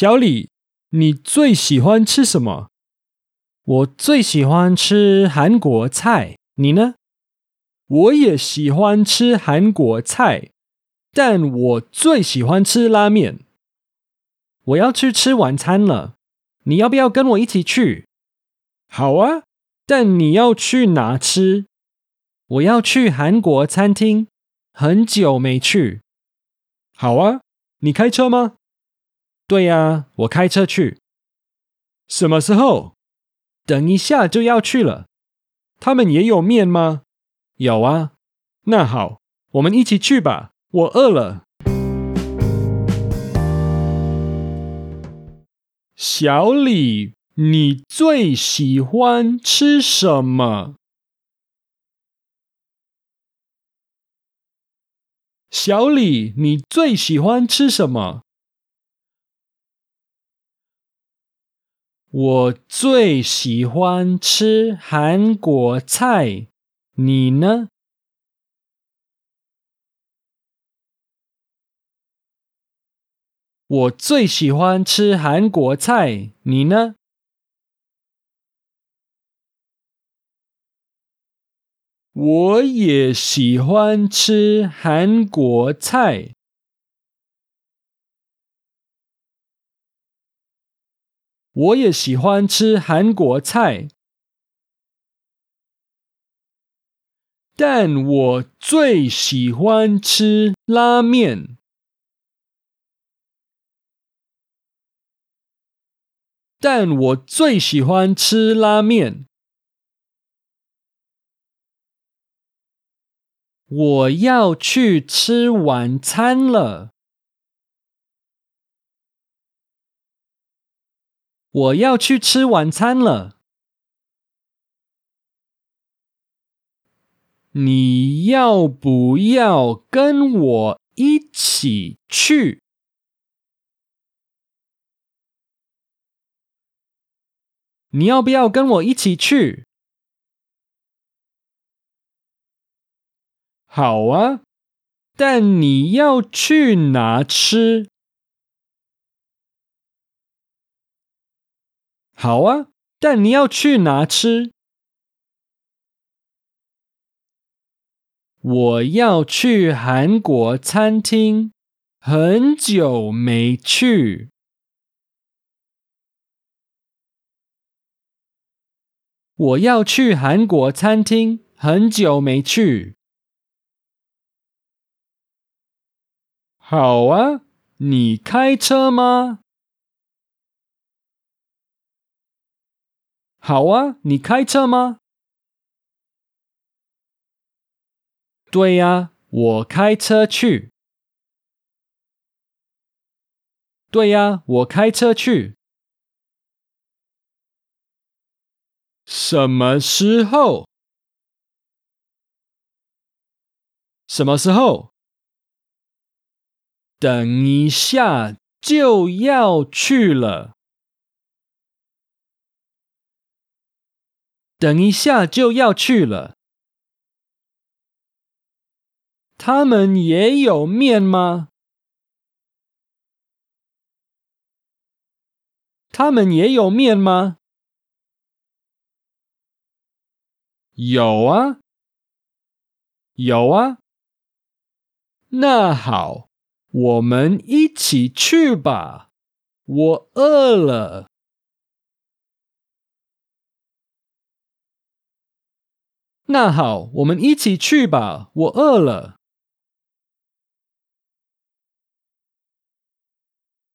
小李，你最喜欢吃什么？我最喜欢吃韩国菜，你呢？我也喜欢吃韩国菜，但我最喜欢吃拉面。我要去吃晚餐了，你要不要跟我一起去？好啊，但你要去哪吃？我要去韩国餐厅，很久没去。好啊，你开车吗？对呀，我开车去。什么时候？等一下就要去了。他们也有面吗？有啊。那好，我们一起去吧。我饿了。小李，你最喜欢吃什么？小李，你最喜欢吃什么？我最喜欢吃韩国菜，你呢？我最喜欢吃韩国菜，你呢？我也喜欢吃韩国菜。我也喜欢吃韩国菜，但我最喜欢吃拉面。但我最喜欢吃拉面。我要去吃晚餐了。我要去吃晚餐了。你要不要跟我一起去？你要不要跟我一起去？好啊，但你要去哪吃？好啊，但你要去哪吃？我要去韩国餐厅，很久没去。我要去韩国餐厅，很久没去。好啊，你开车吗？好啊，你开车吗？对呀，我开车去。对呀，我开车去。什么时候？什么时候？等一下就要去了。等一下就要去了。他们也有面吗？他们也有面吗？有啊，有啊。那好，我们一起去吧。我饿了。那好，我们一起去吧。我饿了。